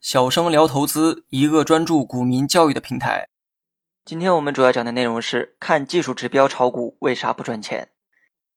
小生聊投资，一个专注股民教育的平台。今天我们主要讲的内容是看技术指标炒股为啥不赚钱？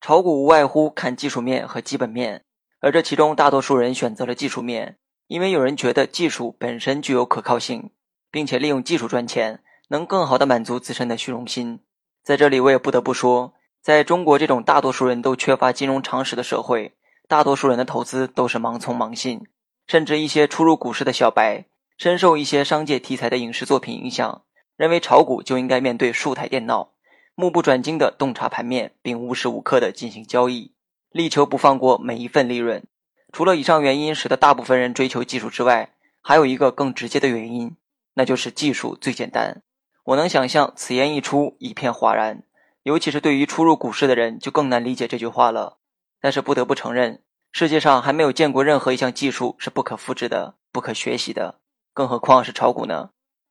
炒股无外乎看技术面和基本面，而这其中大多数人选择了技术面，因为有人觉得技术本身具有可靠性，并且利用技术赚钱能更好的满足自身的虚荣心。在这里，我也不得不说，在中国这种大多数人都缺乏金融常识的社会，大多数人的投资都是盲从盲信，甚至一些初入股市的小白，深受一些商界题材的影视作品影响。认为炒股就应该面对数台电脑，目不转睛地洞察盘面，并无时无刻地进行交易，力求不放过每一份利润。除了以上原因使得大部分人追求技术之外，还有一个更直接的原因，那就是技术最简单。我能想象此言一出，一片哗然，尤其是对于初入股市的人，就更难理解这句话了。但是不得不承认，世界上还没有见过任何一项技术是不可复制的、不可学习的，更何况是炒股呢？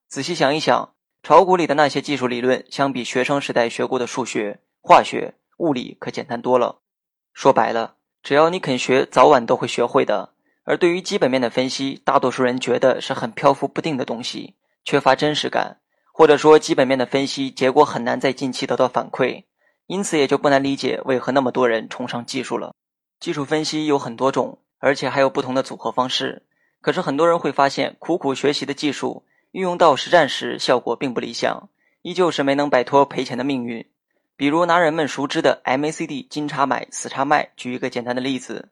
仔细想一想。炒股里的那些技术理论，相比学生时代学过的数学、化学、物理，可简单多了。说白了，只要你肯学，早晚都会学会的。而对于基本面的分析，大多数人觉得是很漂浮不定的东西，缺乏真实感，或者说基本面的分析结果很难在近期得到反馈。因此，也就不难理解为何那么多人崇尚技术了。技术分析有很多种，而且还有不同的组合方式。可是很多人会发现，苦苦学习的技术。运用到实战时，效果并不理想，依旧是没能摆脱赔钱的命运。比如拿人们熟知的 MACD 金叉买、死叉卖举一个简单的例子：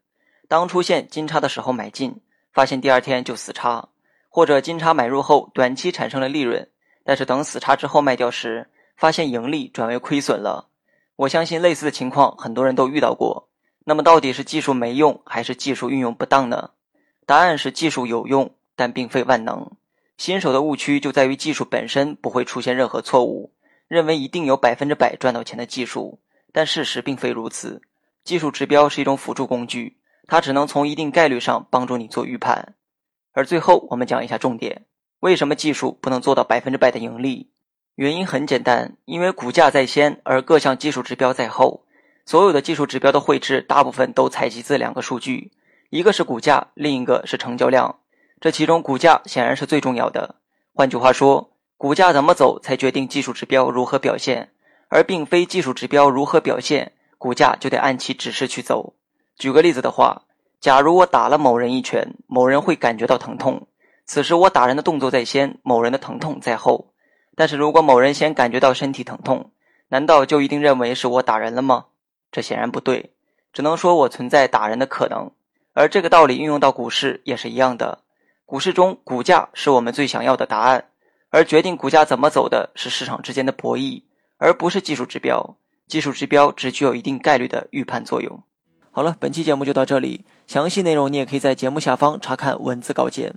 当出现金叉的时候买进，发现第二天就死叉；或者金叉买入后短期产生了利润，但是等死叉之后卖掉时，发现盈利转为亏损了。我相信类似的情况很多人都遇到过。那么到底是技术没用，还是技术运用不当呢？答案是技术有用，但并非万能。新手的误区就在于技术本身不会出现任何错误，认为一定有百分之百赚到钱的技术，但事实并非如此。技术指标是一种辅助工具，它只能从一定概率上帮助你做预判。而最后，我们讲一下重点：为什么技术不能做到百分之百的盈利？原因很简单，因为股价在先，而各项技术指标在后。所有的技术指标的绘制，大部分都采集自两个数据，一个是股价，另一个是成交量。这其中，股价显然是最重要的。换句话说，股价怎么走才决定技术指标如何表现，而并非技术指标如何表现，股价就得按其指示去走。举个例子的话，假如我打了某人一拳，某人会感觉到疼痛，此时我打人的动作在先，某人的疼痛在后。但是如果某人先感觉到身体疼痛，难道就一定认为是我打人了吗？这显然不对，只能说我存在打人的可能。而这个道理运用到股市也是一样的。股市中，股价是我们最想要的答案，而决定股价怎么走的是市场之间的博弈，而不是技术指标。技术指标只具有一定概率的预判作用。好了，本期节目就到这里，详细内容你也可以在节目下方查看文字稿件。